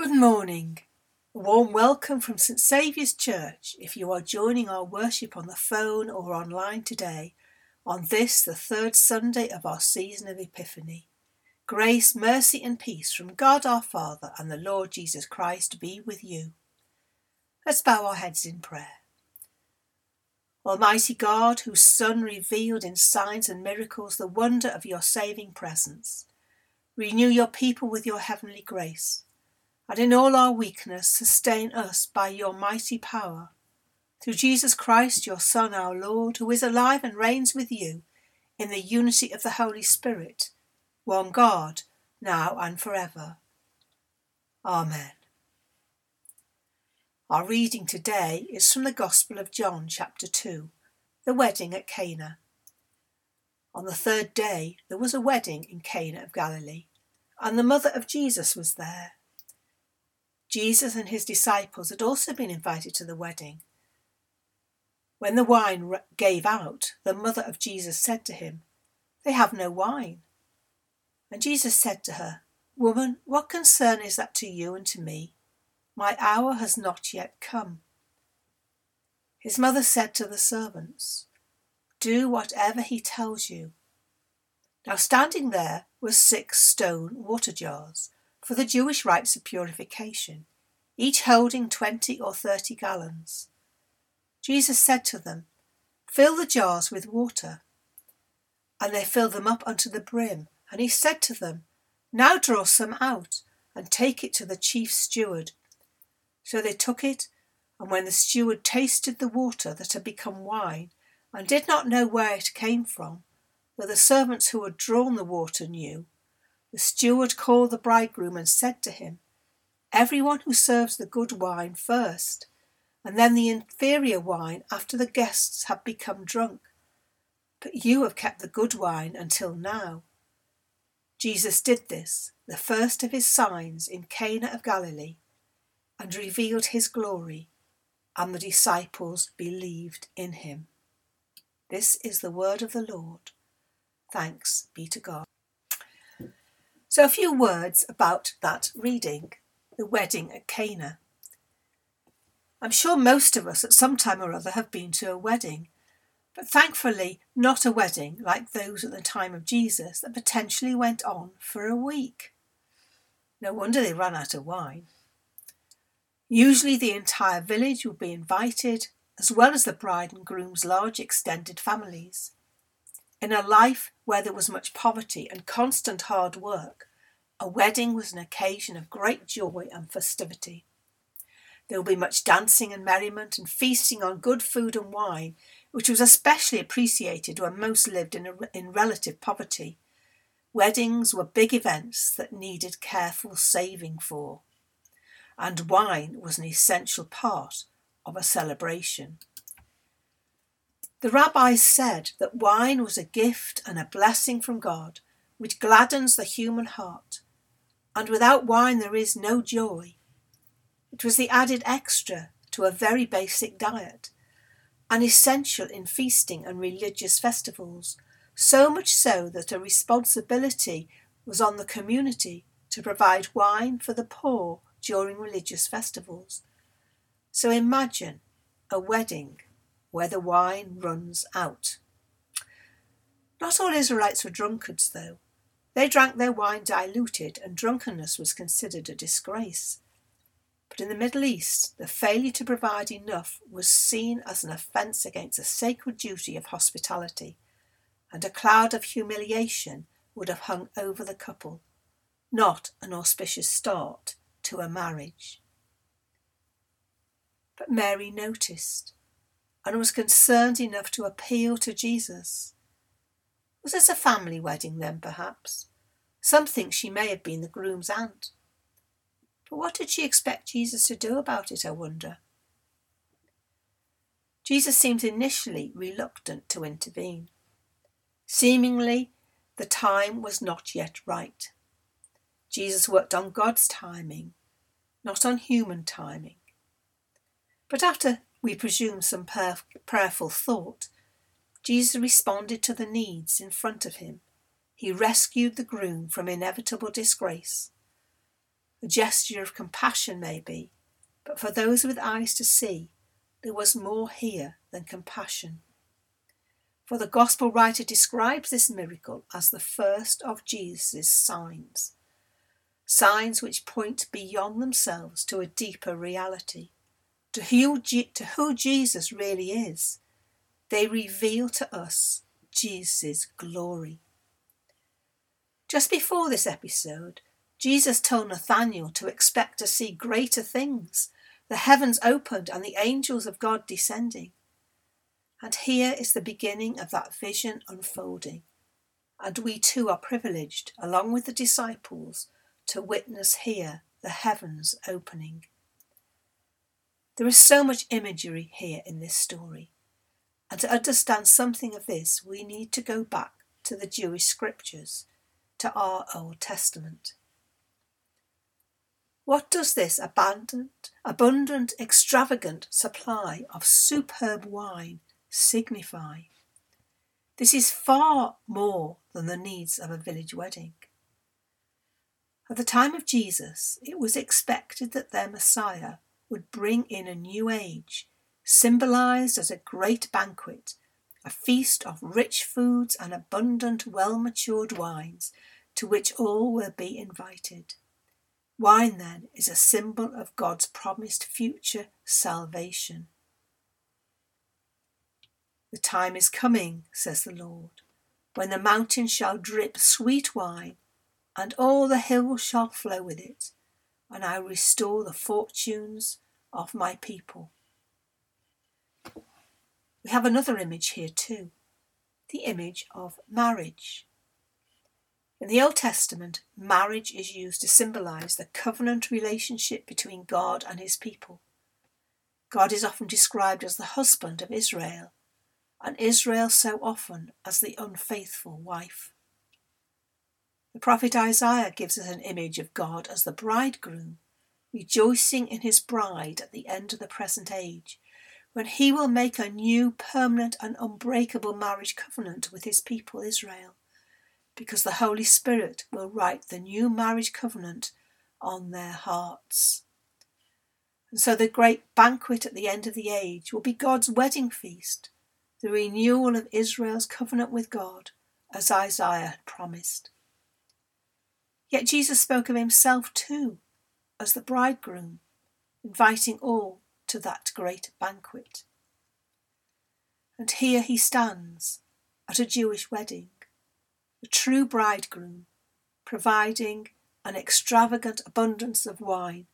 Good morning. A warm welcome from St Saviour's Church if you are joining our worship on the phone or online today on this, the third Sunday of our season of Epiphany. Grace, mercy, and peace from God our Father and the Lord Jesus Christ be with you. Let's bow our heads in prayer. Almighty God, whose Son revealed in signs and miracles the wonder of your saving presence, renew your people with your heavenly grace and in all our weakness sustain us by your mighty power. Through Jesus Christ, your Son, our Lord, who is alive and reigns with you in the unity of the Holy Spirit, one God, now and forever. Amen. Our reading today is from the Gospel of John, chapter 2, the wedding at Cana. On the third day there was a wedding in Cana of Galilee, and the mother of Jesus was there. Jesus and his disciples had also been invited to the wedding. When the wine gave out, the mother of Jesus said to him, They have no wine. And Jesus said to her, Woman, what concern is that to you and to me? My hour has not yet come. His mother said to the servants, Do whatever he tells you. Now standing there were six stone water jars for the Jewish rites of purification, each holding twenty or thirty gallons. Jesus said to them, Fill the jars with water. And they filled them up unto the brim. And he said to them, Now draw some out, and take it to the chief steward. So they took it, and when the steward tasted the water that had become wine, and did not know where it came from, though the servants who had drawn the water knew, the steward called the bridegroom and said to him, Everyone who serves the good wine first, and then the inferior wine after the guests have become drunk. But you have kept the good wine until now. Jesus did this, the first of his signs in Cana of Galilee, and revealed his glory, and the disciples believed in him. This is the word of the Lord. Thanks be to God. So, a few words about that reading, the wedding at Cana. I'm sure most of us at some time or other have been to a wedding, but thankfully not a wedding like those at the time of Jesus that potentially went on for a week. No wonder they ran out of wine. Usually the entire village would be invited, as well as the bride and groom's large extended families. In a life where there was much poverty and constant hard work, a wedding was an occasion of great joy and festivity. There will be much dancing and merriment and feasting on good food and wine, which was especially appreciated when most lived in, a, in relative poverty. Weddings were big events that needed careful saving for, and wine was an essential part of a celebration. The rabbis said that wine was a gift and a blessing from God, which gladdens the human heart, and without wine there is no joy. It was the added extra to a very basic diet, an essential in feasting and religious festivals, so much so that a responsibility was on the community to provide wine for the poor during religious festivals. So imagine a wedding where the wine runs out. Not all Israelites were drunkards, though. They drank their wine diluted, and drunkenness was considered a disgrace. But in the Middle East, the failure to provide enough was seen as an offence against the sacred duty of hospitality, and a cloud of humiliation would have hung over the couple, not an auspicious start to a marriage. But Mary noticed and was concerned enough to appeal to Jesus. Was this a family wedding then, perhaps? Some think she may have been the groom's aunt. But what did she expect Jesus to do about it, I wonder? Jesus seems initially reluctant to intervene. Seemingly, the time was not yet right. Jesus worked on God's timing, not on human timing. But after we presume some prayerful thought, Jesus responded to the needs in front of him. He rescued the groom from inevitable disgrace. a gesture of compassion maybe, but for those with eyes to see, there was more here than compassion. For the Gospel writer describes this miracle as the first of Jesus' signs, signs which point beyond themselves to a deeper reality, to who, to who Jesus really is. They reveal to us Jesus' glory. Just before this episode, Jesus told Nathanael to expect to see greater things, the heavens opened and the angels of God descending. And here is the beginning of that vision unfolding. And we too are privileged, along with the disciples, to witness here the heavens opening. There is so much imagery here in this story. And to understand something of this, we need to go back to the Jewish scriptures, to our Old Testament. What does this abundant, abundant, extravagant supply of superb wine signify? This is far more than the needs of a village wedding. At the time of Jesus, it was expected that their Messiah would bring in a new age, symbolized as a great banquet, a feast of rich foods and abundant, well matured wines, to which all will be invited. Wine, then, is a symbol of God's promised future salvation. The time is coming, says the Lord, when the mountains shall drip sweet wine, and all the hills shall flow with it, and I restore the fortunes of my people. We have another image here too the image of marriage. In the Old Testament, marriage is used to symbolize the covenant relationship between God and his people. God is often described as the husband of Israel, and Israel so often as the unfaithful wife. The prophet Isaiah gives us an image of God as the bridegroom, rejoicing in his bride at the end of the present age, when he will make a new, permanent, and unbreakable marriage covenant with his people Israel because the Holy Spirit will write the new marriage covenant on their hearts. And so the great banquet at the end of the age will be God's wedding feast, the renewal of Israel's covenant with God, as Isaiah had promised. Yet Jesus spoke of himself too as the bridegroom, inviting all to that great banquet. And here he stands at a Jewish wedding, the true bridegroom, providing an extravagant abundance of wine,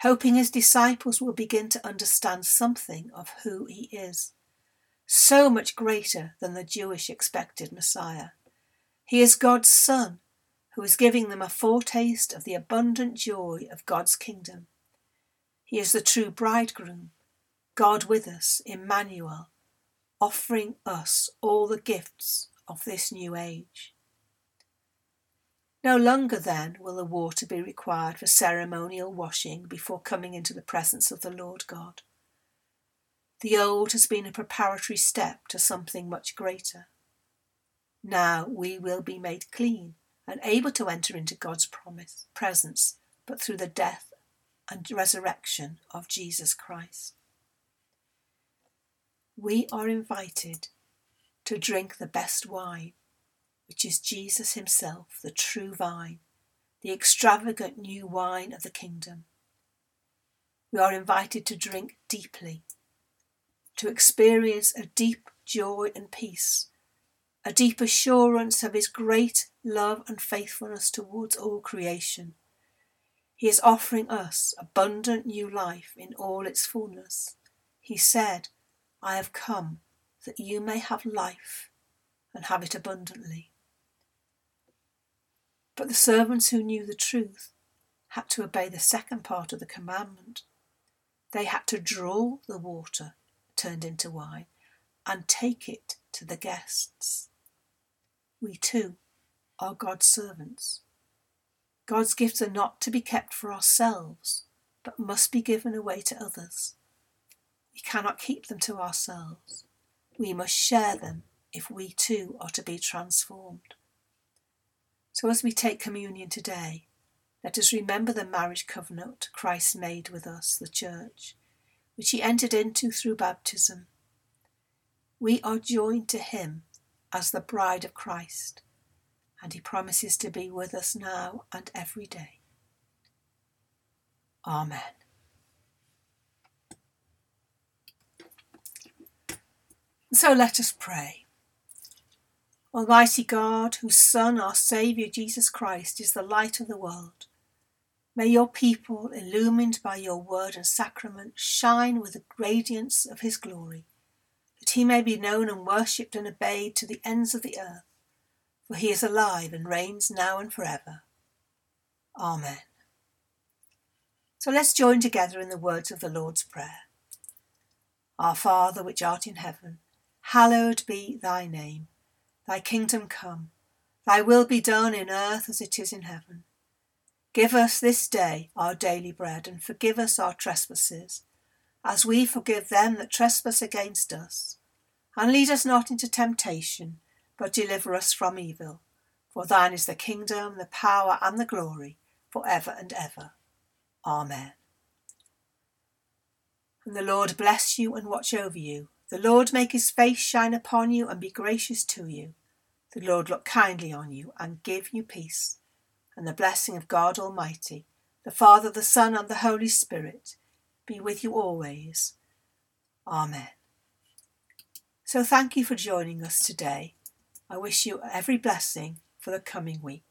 hoping his disciples will begin to understand something of who he is. So much greater than the Jewish expected Messiah. He is God's Son, who is giving them a foretaste of the abundant joy of God's kingdom. He is the true bridegroom, God with us, Emmanuel, offering us all the gifts of this new age. No longer then will the water be required for ceremonial washing before coming into the presence of the Lord God. The old has been a preparatory step to something much greater. Now we will be made clean and able to enter into God's promise, presence, but through the death and resurrection of Jesus Christ. We are invited to drink the best wine, which is Jesus Himself, the true vine, the extravagant new wine of the kingdom. We are invited to drink deeply, to experience a deep joy and peace, a deep assurance of His great love and faithfulness towards all creation. He is offering us abundant new life in all its fullness. He said, I have come that you may have life and have it abundantly. But the servants who knew the truth had to obey the second part of the commandment. They had to draw the water turned into wine and take it to the guests. We too are God's servants. God's gifts are not to be kept for ourselves, but must be given away to others. We cannot keep them to ourselves. We must share them if we too are to be transformed. So, as we take communion today, let us remember the marriage covenant Christ made with us, the Church, which he entered into through baptism. We are joined to him as the bride of Christ, and he promises to be with us now and every day. Amen. So let us pray. Almighty God, whose Son, our Saviour Jesus Christ, is the light of the world, may your people, illumined by your word and sacrament, shine with the radiance of his glory, that he may be known and worshipped and obeyed to the ends of the earth, for he is alive and reigns now and forever. Amen. So let's join together in the words of the Lord's Prayer. Our Father, which art in heaven, hallowed be thy name. Thy kingdom come, thy will be done in earth as it is in heaven. Give us this day our daily bread, and forgive us our trespasses, as we forgive them that trespass against us. And lead us not into temptation, but deliver us from evil. For thine is the kingdom, the power, and the glory, for ever and ever. Amen. And the Lord bless you and watch over you. The Lord make his face shine upon you and be gracious to you. The Lord look kindly on you and give you peace. And the blessing of God Almighty, the Father, the Son, and the Holy Spirit be with you always. Amen. So thank you for joining us today. I wish you every blessing for the coming week.